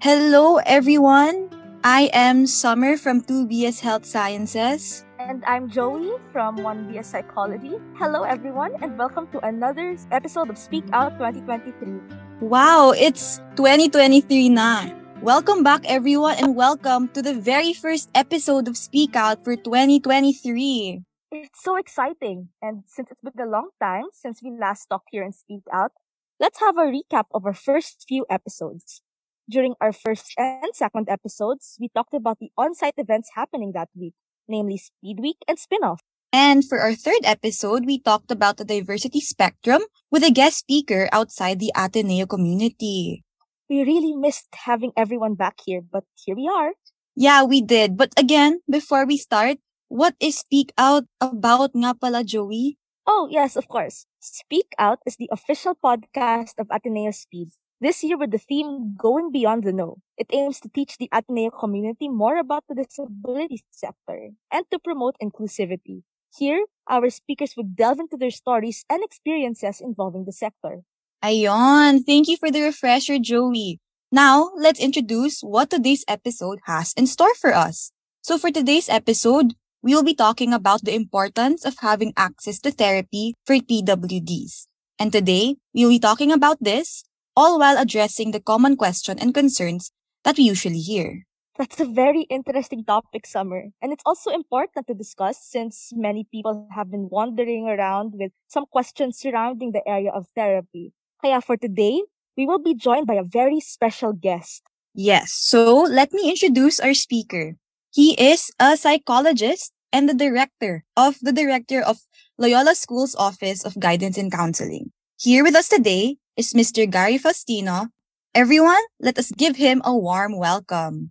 Hello, everyone. I am Summer from 2BS Health Sciences. And I'm Joie from 1BS Psychology. Hello, everyone, and welcome to another episode of Speak Out 2023. Wow, it's 2023 na. Welcome back, everyone, and welcome to the very first episode of Speak Out for 2023. It's so exciting. And since it's been a long time since we last talked here and Speak Out, let's have a recap of our first few episodes. During our first and second episodes, we talked about the on-site events happening that week, namely Speed Week and Spinoff. And for our third episode, we talked about the diversity spectrum with a guest speaker outside the Ateneo community. We really missed having everyone back here, but here we are. Yeah, we did. But again, before we start, what is Speak Out about nga pala, Joie? Oh, yes, of course. Speak Out is the official podcast of Ateneo Speed, this year with the theme Going Beyond the Know, it aims to teach the Ateneo community more about the disability sector and to promote inclusivity. Here, our speakers would delve into their stories and experiences involving the sector. Ayon, thank you for the refresher, Joie. Now, let's introduce what today's episode has in store for us. So for today's episode, we will be talking about the importance of having access to therapy for PWDs. And today, we will be talking about this all while addressing the common question and concerns that we usually hear. That's a very interesting topic, Summer. And it's also important to discuss since many people have been wandering around with some questions surrounding the area of therapy. Kaya for today, we will be joined by a very special guest. Yes, so let me introduce our speaker. He is a psychologist and the director of the director of Loyola School's Office of Guidance and Counseling. Here with us today is Mr. Gary Faustino. Everyone, let us give him a warm welcome.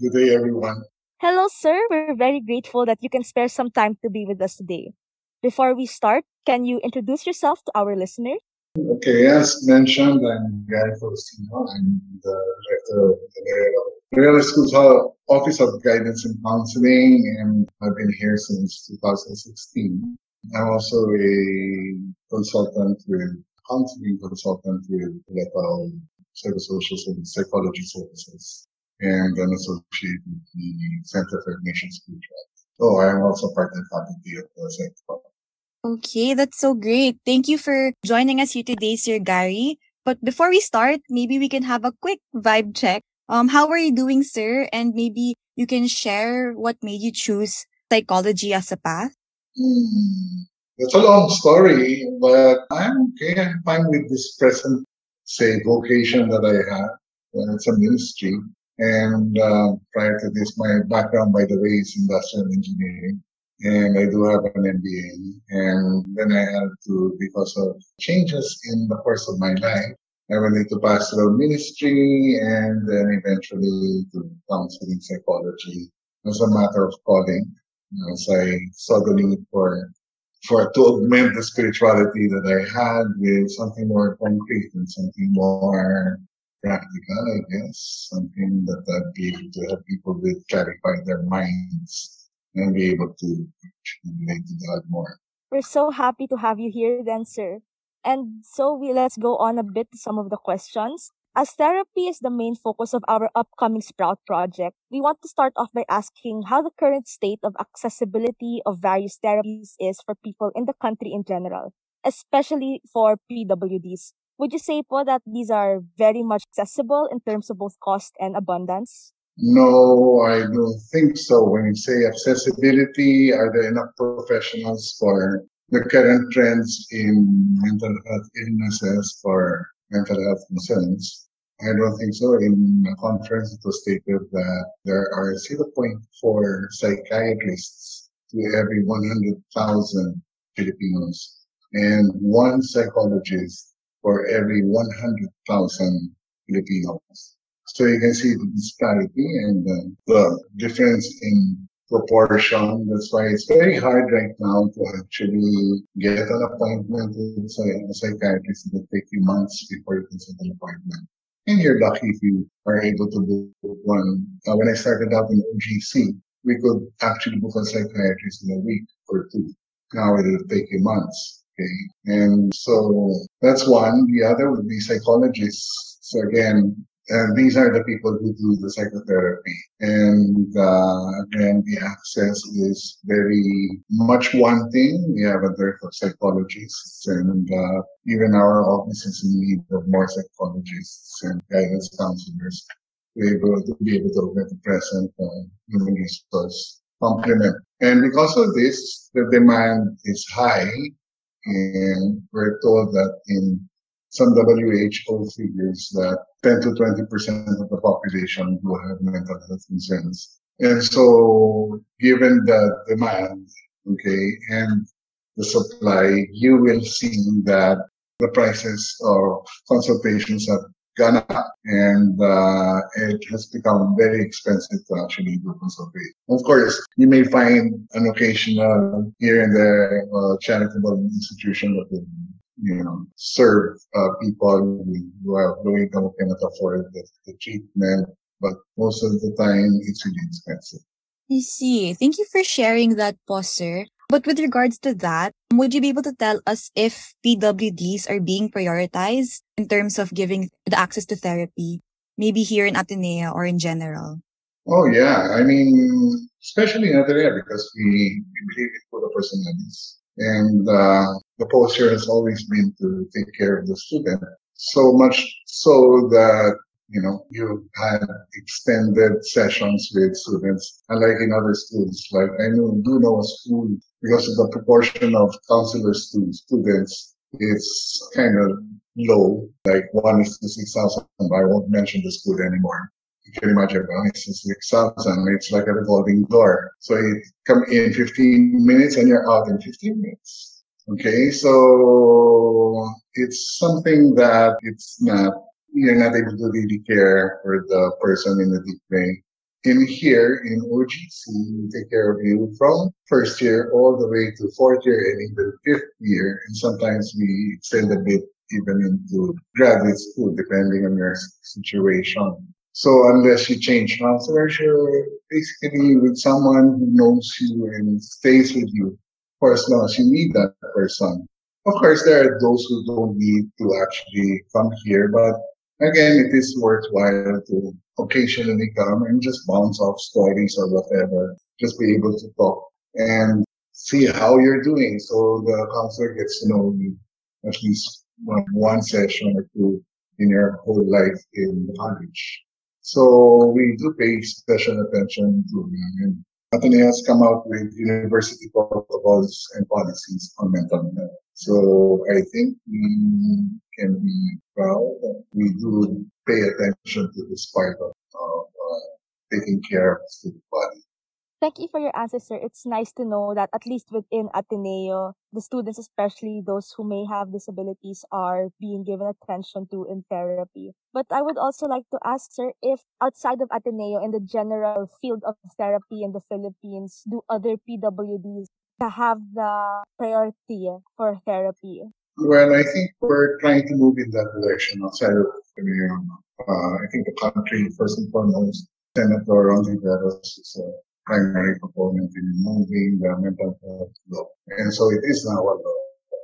Good day, everyone. Hello, sir. We're very grateful that you can spare some time to be with us today. Before we start, can you introduce yourself to our listeners? Okay, as mentioned, I'm Gary Faustino. I'm the director of the Loyola School's Office of Guidance and Counseling, and I've been here since 2016. I'm also a consultant with counseling consultant with Letal Psychosocial and Psychology Services and an associate with the Center for Ignatian Spiritual. Oh, I'm also part of the faculty of the Psych Okay, that's so great. Thank you for joining us here today, Sir Gary. But before we start, maybe we can have a quick vibe check. Um, how are you doing, sir? And maybe you can share what made you choose psychology as a path. Hmm. It's a long story, but I'm okay. I'm fine with this present, say, vocation that I have. And it's a ministry. And uh, prior to this, my background, by the way, is industrial engineering. And I do have an MBA. And then I had to, because of changes in the course of my life, I went into pastoral ministry and then eventually to counseling psychology as a matter of calling. As I saw the need for for to augment the spirituality that I had with something more concrete and something more practical, I guess. Something that I'd be able to help people with clarify their minds and be able to relate to God more. We're so happy to have you here then, sir. And so we let's go on a bit to some of the questions. As therapy is the main focus of our upcoming Sprout project, we want to start off by asking how the current state of accessibility of various therapies is for people in the country in general, especially for PWDs. Would you say po that these are very much accessible in terms of both cost and abundance? No, I don't think so. When you say accessibility, are there enough professionals for the current trends in mental health illnesses for mental health concerns? I don't think so. In a conference, it was stated that there are 0.4 psychiatrists to every 100,000 Filipinos and one psychologist for every 100,000 Filipinos. So you can see the disparity and the, the difference in proportion. That's why it's very hard right now to actually get an appointment with a psychiatrist. It will take you months before you can set an appointment. And you're lucky if you are able to book one. Uh, when I started out in OGC, we could actually book a psychiatrist in a week or two. Now it'll take you months. Okay. And so that's one. The other would be psychologists. So again, And these are the people who do the psychotherapy. And uh, again, the access is very much one thing. We have a dearth of psychologists, and uh, even our office is in need of more psychologists and guidance counselors to able to be able to look at the present uh, human resource complement. And because of this, the demand is high, and we're told that in some WHO figures that 10 to 20% of the population will have mental health concerns. And so given the demand, okay, and the supply, you will see that the prices of consultations have gone up and uh, it has become very expensive to actually do consultation. Of course, you may find an occasional here and there uh, charitable institution that will you know, serve uh, people who are who cannot afford the, the treatment. But most of the time, it's really expensive. I see. Thank you for sharing that, po, sir. But with regards to that, would you be able to tell us if PWDs are being prioritized in terms of giving the access to therapy, maybe here in Ateneo or in general? Oh yeah, I mean, especially in Ateneo because we, we believe in cura personalis. And uh, the posture has always been to take care of the student. So much so that, you know, you had extended sessions with students, unlike in other schools. Like I know, do know a school because of the proportion of counselors to students, it's kind of low, like one is to 6,000. I won't mention the school anymore can imagine one is 6,000. It's like a revolving door. So you come in 15 minutes and you're out in 15 minutes. Okay, so it's something that it's not, you're not able to really care for the person in a deep way. In here, in OGC, we take care of you from first year all the way to fourth year and even fifth year. And sometimes we extend a bit even into graduate school, depending on your situation. So unless you change counselors, you're basically with someone who knows you and stays with you for as long as you need that person. Of course, there are those who don't need to actually come here, but again, it is worthwhile to occasionally come and just bounce off stories or whatever, just be able to talk and see how you're doing. So the counselor gets to know you at least one, one session or two in your whole life in college. So we do pay special attention to them and Ateneo has come out with university protocols and policies on mental health. So I think we can be proud that we do pay attention to this part of, of uh, taking care of the student body. Thank you for your answer, sir. It's nice to know that at least within Ateneo, the students, especially those who may have disabilities, are being given attention to in therapy. But I would also like to ask, sir, if outside of Ateneo in the general field of therapy in the Philippines, do other PWDs have the priority for therapy? Well, I think we're trying to move in that direction outside of Ateneo. Uh, I think the country, first and foremost, Senator Ronald is a primary component in moving the mental health law. And so it is now a law.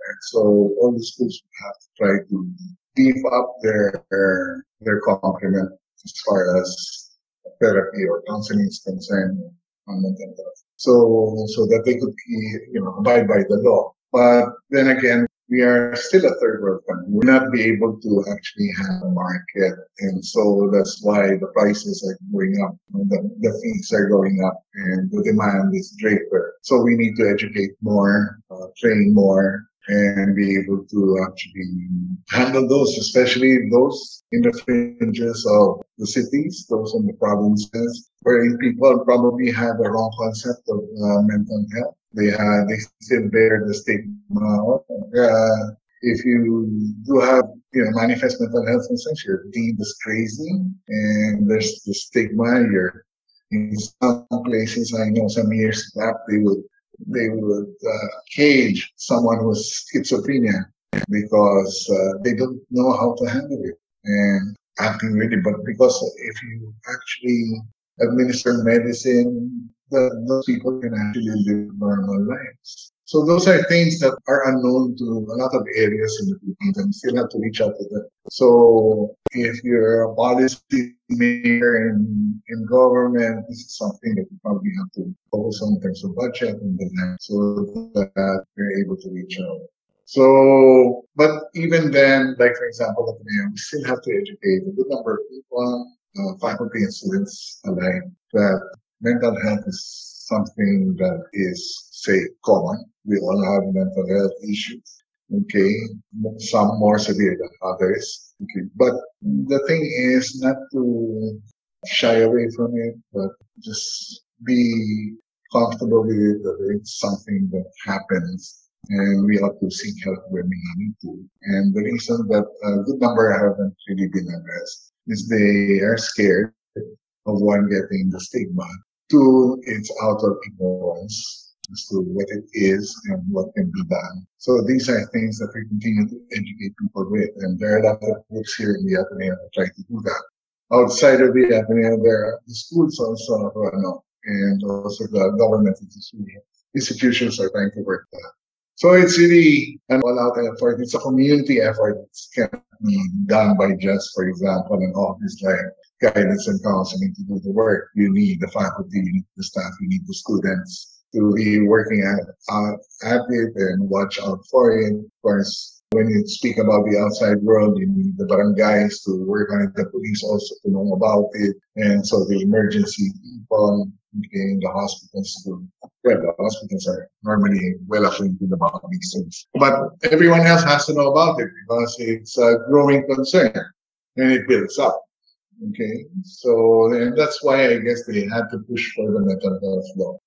And so all the schools have to try to beef up their, their, their complement as far as therapy or counseling is concerned on mental health. So, so that they could, you know, abide by the law. But then again, we are still a third world country. We'll not be able to actually have a market. And so that's why the prices are going up. The, the fees are going up and the demand is greater. So we need to educate more, uh, train more, and be able to actually handle those, especially those in the fringes of the cities, those in the provinces, where people probably have a wrong concept of uh, mental health. They have, they still bear the stigma. Uh, if you do have, you know, manifest mental health concerns, you're deemed as crazy, and there's the stigma. You're in some places, I know some years back, they would they would uh, cage someone with schizophrenia because uh, they don't know how to handle it and acting really. But because if you actually administer medicine, the, those people can actually live normal lives. So those are things that are unknown to a lot of areas in the Philippines and still have to reach out to them. So if you're a policy maker in, in government, this is something that you probably have to focus on in terms of budget and then so that you're able to reach out. So, but even then, like for example, the we still have to educate a good number of people, uh, faculty and students alike, that mental health is something that is, say, common. We all have mental health issues okay, some more severe than others. Okay, but the thing is not to shy away from it, but just be comfortable with it that it's something that happens and we have to seek help when we need to. And the reason that a good number haven't really been addressed is they are scared of one getting the stigma. Two, it's out of ignorance as to what it is and what can be done. So these are things that we continue to educate people with. And there are a lot of groups here in the Ateneo that try to do that. Outside of the Ateneo, there are the schools also, know, and also the government institutions are trying to work that. So it's really an all-out effort. It's a community effort. It can't be done by just, for example, an office like guidance and counseling to do the work. You need the faculty, you need the staff, you need the students to be working at, uh, at it and watch out for it. Of course, when you speak about the outside world, you need the barangays to work on it, the police also to know about it, and so the emergency people in the hospitals well, the hospitals are normally well acquainted about these things. But everyone else has to know about it because it's a growing concern and it builds up. Okay, so and that's why I guess they had to push for the mental health law.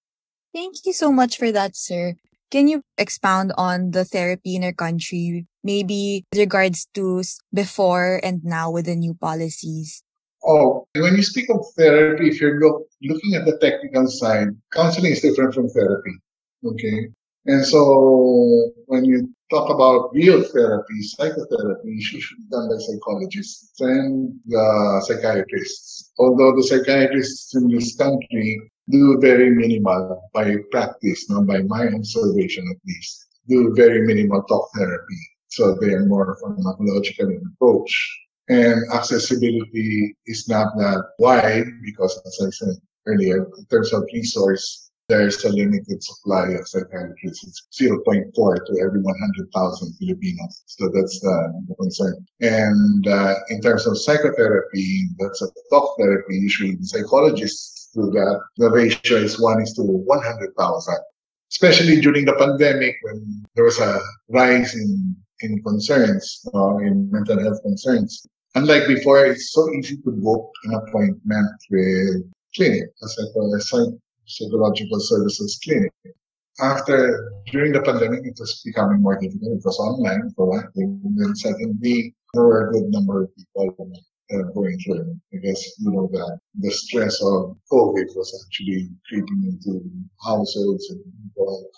Thank you so much for that, sir. Can you expound on the therapy in our country, maybe with regards to before and now with the new policies? Oh, when you speak of therapy, if you're look, looking at the technical side, counseling is different from therapy. Okay. And so when you talk about real therapy, psychotherapy, is usually done by psychologists and the psychiatrists. Although the psychiatrists in this country do very minimal by practice, no, by my observation at least, do very minimal talk therapy. So they are more pharmacological approach. And accessibility is not that wide because, as I said earlier, in terms of resource, there's a limited supply of psychiatrists. It's 0.4 to every 100,000 Filipinos. So that's the, the concern. And uh, in terms of psychotherapy, that's a talk therapy. Usually psychologists to that. The ratio is 1 is to 100,000. Especially during the pandemic when there was a rise in, in concerns, uh, in mental health concerns. Unlike before, it's so easy to book an appointment with clinic, a psychological services clinic. After, during the pandemic, it was becoming more difficult. It was online for one thing. And secondly, there were a good number of people going through. I guess you know that the stress of COVID was actually creeping into households and people,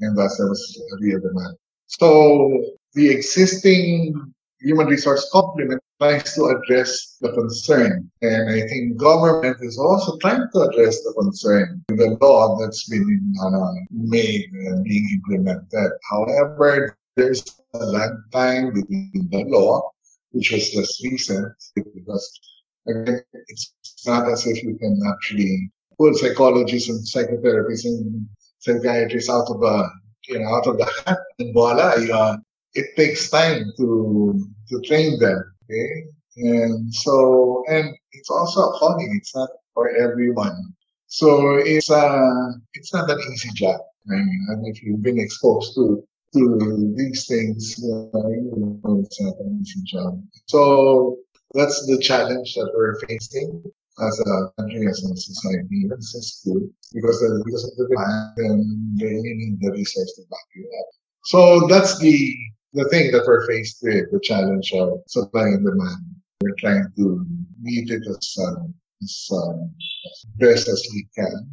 and thus there was a real demand. So the existing human resource complement tries to address the concern. And I think government is also trying to address the concern with the law that's been uh, made and being implemented. However, there's a lag time between the law which was just recent because again, it's not as if you can actually pull psychologists and psychotherapists and psychiatrists out of the you know out of the hat and voila, you uh, it takes time to to train them. Okay, and so and it's also a calling. It's not for everyone. So it's uh it's not an easy job. I mean, and if you've been exposed to to these things, you know, it's not an easy job. So that's the challenge that we're facing as a country, as a society, even a school, because of, because of the demand and they need the resource to back you up. So that's the the thing that we're faced with, the challenge of supply and demand. We're trying to meet it as, uh, as, uh, as best as we can.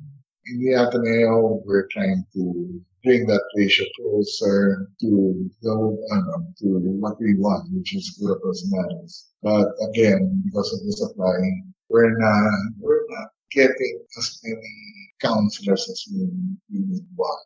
In the Ateneo, we're trying to bring that ratio closer to go um, to what we want, which is cura personalis. But again, because of the supply, we're not we're not getting as many counselors as we, we would want.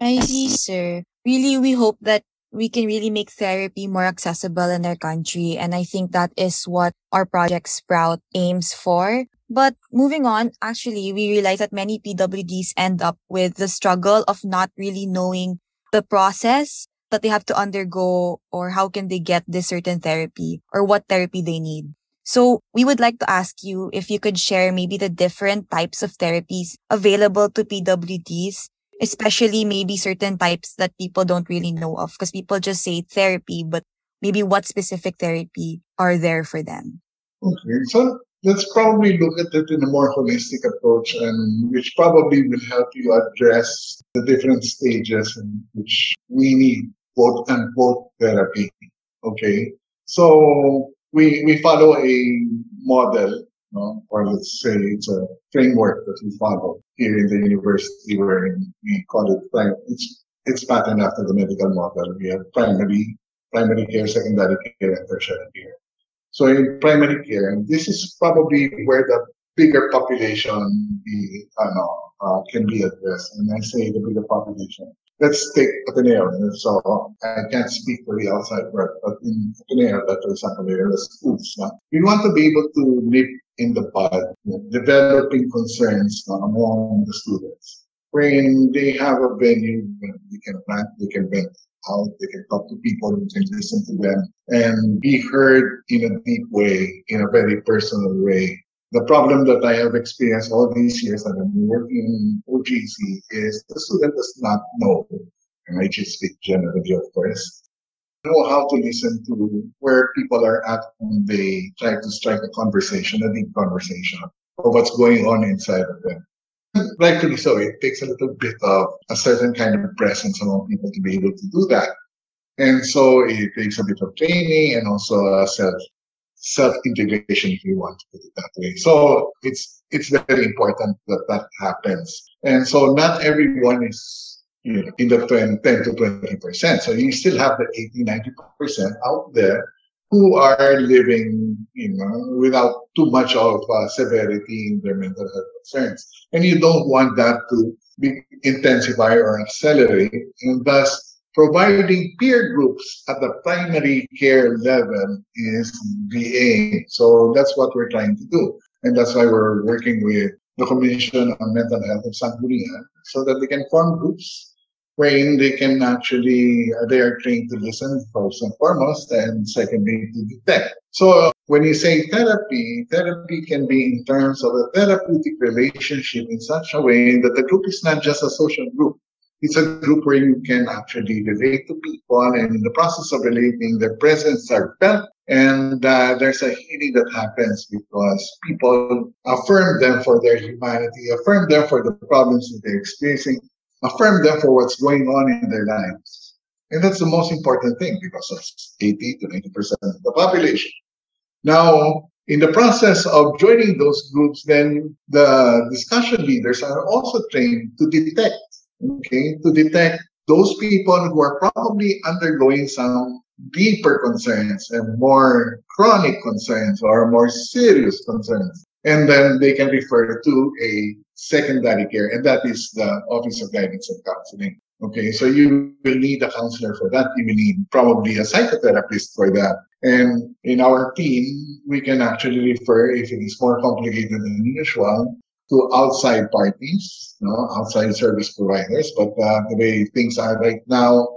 I see, sir. Really, we hope that we can really make therapy more accessible in our country. And I think that is what our project Sprout aims for. But moving on, actually, we realize that many PWDs end up with the struggle of not really knowing the process that they have to undergo or how can they get this certain therapy or what therapy they need. So we would like to ask you if you could share maybe the different types of therapies available to PWDs, especially maybe certain types that people don't really know of because people just say therapy, but maybe what specific therapy are there for them? Okay, so let's probably look at it in a more holistic approach and which probably will help you address the different stages in which we need quote unquote therapy. Okay. So we, we follow a model, you know, or let's say it's a framework that we follow here in the university where we call it, it's, it's patterned after the medical model. We have primary, primary care, secondary care, and tertiary care. So in primary care, and this is probably where the bigger population be, uh, no, uh, can be addressed. And I say the bigger population let's take Ateneo. So I can't speak for the outside world, but in Ateneo, for example, there are schools. Uh, we want to be able to nip in the bud, developing concerns among the students. When they have a venue, they can rant, they can vent out, they can talk to people, they can listen to them, and be heard in a deep way, in a very personal way the problem that I have experienced all these years that I'm working in OGC is the student does not know, and I just speak generally, of course, know how to listen to where people are at when they try to strike a conversation, a deep conversation of what's going on inside of them. Rightfully so, it takes a little bit of a certain kind of presence among people to be able to do that. And so it takes a bit of training and also a self self-integration, if you want to put it that way. So it's it's very important that that happens. And so not everyone is you know, in the 20, 10 to 20 percent. So you still have the 80, 90 percent out there who are living, you know, without too much of uh, severity in their mental health concerns. And you don't want that to be intensify or accelerate, and thus providing peer groups at the primary care level is the aim. So that's what we're trying to do. And that's why we're working with the Commission on Mental Health of Sangguniang so that they can form groups wherein they can actually, uh, they are trained to listen first and foremost, and secondly, to detect. So when you say therapy, therapy can be in terms of a therapeutic relationship in such a way that the group is not just a social group it's a group where you can actually relate to people and in the process of relating their presence are felt and uh, there's a healing that happens because people affirm them for their humanity affirm them for the problems that they're experiencing affirm them for what's going on in their lives and that's the most important thing because it's 80 to 90 percent of the population now in the process of joining those groups then the discussion leaders are also trained to detect okay, to detect those people who are probably undergoing some deeper concerns and more chronic concerns or more serious concerns. And then they can refer to a secondary care, and that is the Office of Guidance and Counseling. Okay, so you will need a counselor for that. You will need probably a psychotherapist for that. And in our team, we can actually refer, if it is more complicated than usual, to outside parties, you know, outside service providers. But uh, the way things are right now,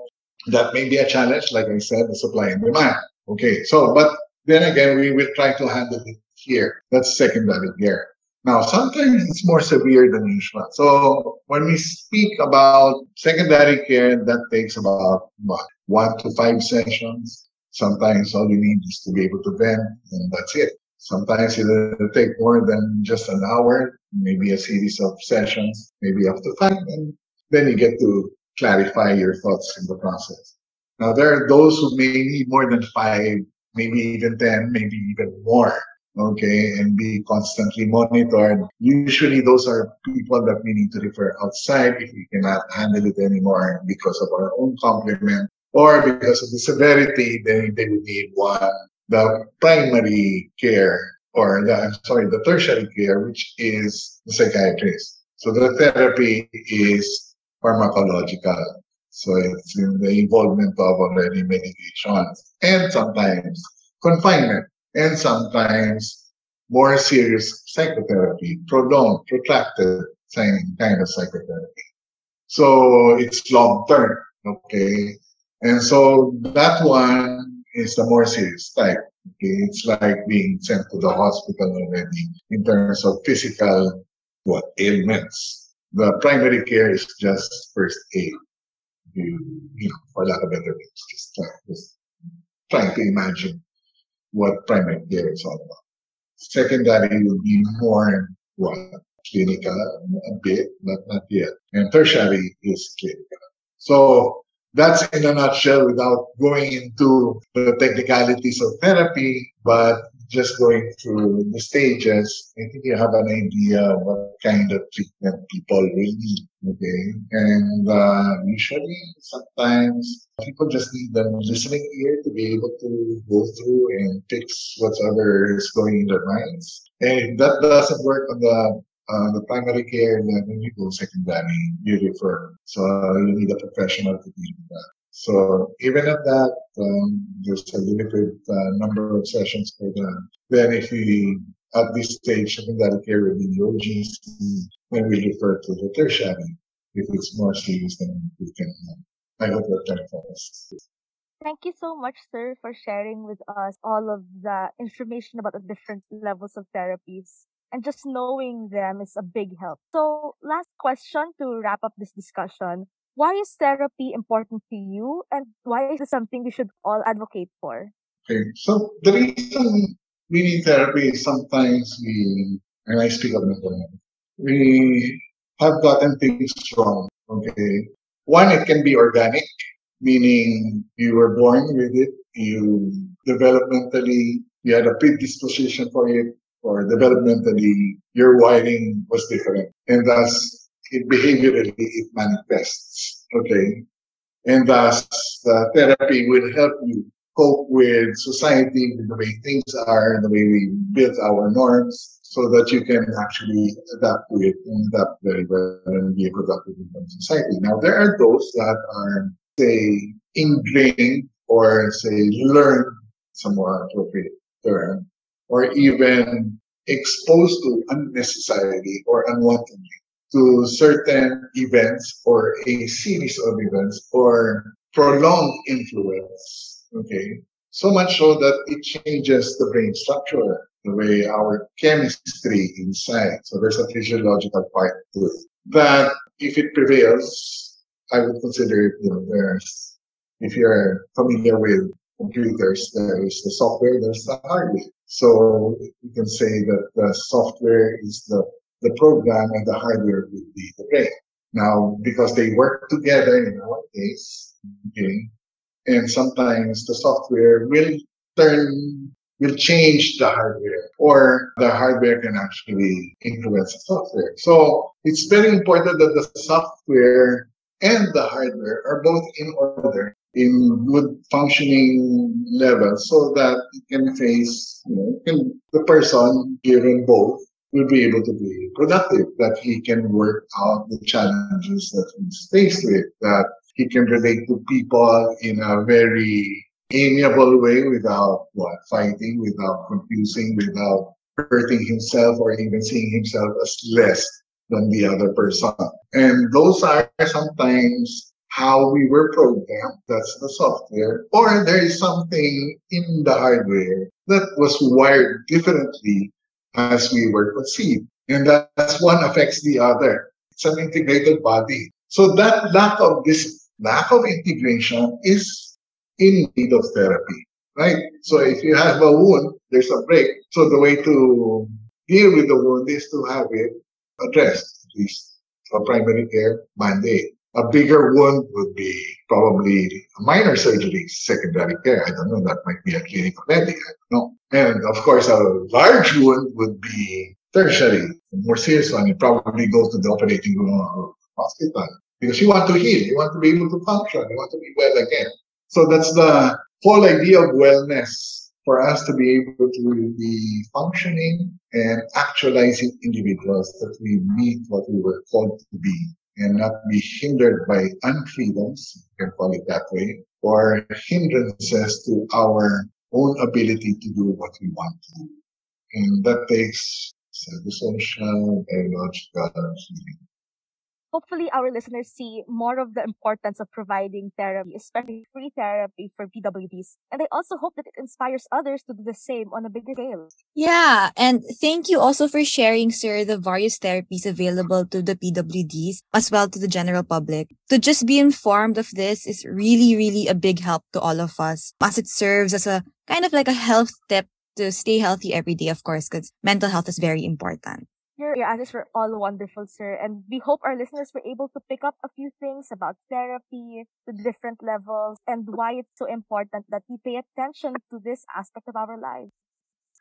that may be a challenge. Like I said, the supply and demand. Okay, so but then again, we will try to handle it here. That's secondary care. Now, sometimes it's more severe than usual. So when we speak about secondary care, that takes about what, one to five sessions. Sometimes all you need is to be able to vent, and that's it. Sometimes it'll take more than just an hour, maybe a series of sessions, maybe up to five, and then you get to clarify your thoughts in the process. Now, there are those who may need more than five, maybe even 10, maybe even more, okay, and be constantly monitored. Usually those are people that we need to refer outside if we cannot handle it anymore because of our own complement or because of the severity, then they would need one the primary care or the, I'm sorry, the tertiary care, which is the psychiatrist. So the therapy is pharmacological. So it's in the involvement of already medications and sometimes confinement and sometimes more serious psychotherapy, prolonged, protracted same kind of psychotherapy. So it's long term, okay? And so that one is the more serious type. Okay? It's like being sent to the hospital already in terms of physical what ailments. The primary care is just first aid. You, you know, for lack of better words, just, try, just trying to imagine what primary care is all about. Secondary will be more in what clinical a bit, but not yet. And tertiary is clinical. So that's in a nutshell without going into the technicalities of therapy, but just going through the stages, I think you have an idea what kind of treatment people will need. Okay. And uh, usually, sometimes people just need the listening ear to be able to go through and fix whatever is going in their minds. And if that doesn't work on the uh, the primary care, then when you go secondary, you refer. So you need a professional to deal with that. So even at that, um, there's a limited uh, number of sessions per them. Then if we, at this stage, secondary care will be the OGC, then we refer to the tertiary. If it's more serious, then we can, I hope that clarifies. Thank you so much, sir, for sharing with us all of the information about the different levels of therapies. And just knowing them is a big help. So, last question to wrap up this discussion why is therapy important to you and why is it something we should all advocate for? Okay, so the reason we need therapy is sometimes we, and I speak of mental we have gotten things wrong. Okay. One, it can be organic, meaning you were born with it, you developmentally, you had a predisposition for it, or developmentally, your wiring was different. And thus, it behaviorally it manifests. Okay. And thus the therapy will help you cope with society, with the way things are, the way we build our norms, so that you can actually adapt to it and adapt very well and be a productive in society. Now there are those that are say ingrained or say learned some more appropriate term, or even exposed to unnecessarily or unwantedly to certain events or a series of events or prolonged influence. Okay. So much so that it changes the brain structure, the way our chemistry inside. So there's a physiological part to it. That if it prevails, I would consider it, you know, there's, if you're familiar with computers, there is the software, there's the hardware. So you can say that the software is the the program and the hardware will be the brain. Now, because they work together in our case, okay, and sometimes the software will turn, will change the hardware or the hardware can actually influence the software. So it's very important that the software and the hardware are both in order in good functioning level so that it can face, you know, can, the person given both will be able to be productive, that he can work out the challenges that he's faced with, that he can relate to people in a very amiable way without what fighting, without confusing, without hurting himself or even seeing himself as less than the other person. And those are sometimes how we were programmed. That's the software. Or there is something in the hardware that was wired differently as we were conceived. And that's one affects the other. It's an integrated body. So that lack of this lack of integration is in need of therapy, right? So if you have a wound, there's a break. So the way to deal with the wound is to have it addressed, at least for primary care mandate. A bigger wound would be probably a minor surgery, secondary care. I don't know. That might be a clinical medic. I don't know. And of course, a large wound would be tertiary, more serious one. You probably go to the operating room or hospital because you want to heal. You want to be able to function. You want to be well again. So that's the whole idea of wellness for us to be able to be functioning and actualizing individuals that we meet what we were called to be and not be hindered by unfreedoms, you can call it that way, or hindrances to our own ability to do what we want to. And that takes psychosocial, biological, hopefully our listeners see more of the importance of providing therapy, especially free therapy for PWDs. And I also hope that it inspires others to do the same on a bigger scale. Yeah, and thank you also for sharing, sir, the various therapies available to the PWDs as well to the general public. To just be informed of this is really, really a big help to all of us as it serves as a kind of like a health tip to stay healthy every day, of course, because mental health is very important. Your, your answers were all wonderful, sir. And we hope our listeners were able to pick up a few things about therapy, the different levels, and why it's so important that we pay attention to this aspect of our lives.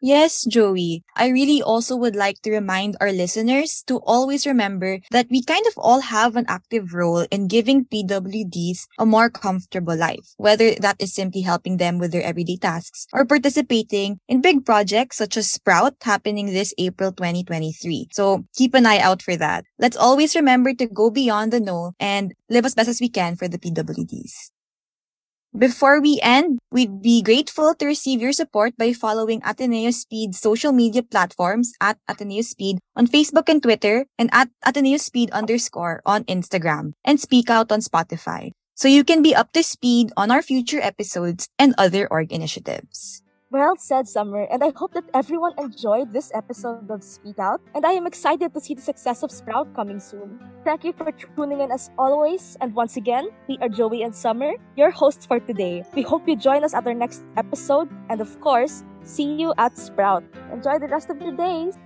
Yes, Joie. I really also would like to remind our listeners to always remember that we kind of all have an active role in giving PWDs a more comfortable life, whether that is simply helping them with their everyday tasks or participating in big projects such as Sprout happening this April 2023. So keep an eye out for that. Let's always remember to go beyond the know and live as best as we can for the PWDs. Before we end, we'd be grateful to receive your support by following Ateneo Speed's social media platforms at Ateneo Speed on Facebook and Twitter and at Ateneo Speed underscore on Instagram and speak out on Spotify so you can be up to speed on our future episodes and other org initiatives. Well said, Summer, and I hope that everyone enjoyed this episode of Speak Out, and I am excited to see the success of Sprout coming soon. Thank you for tuning in as always, and once again, we are Joie and Summer, your hosts for today. We hope you join us at our next episode, and of course, see you at Sprout. Enjoy the rest of your days!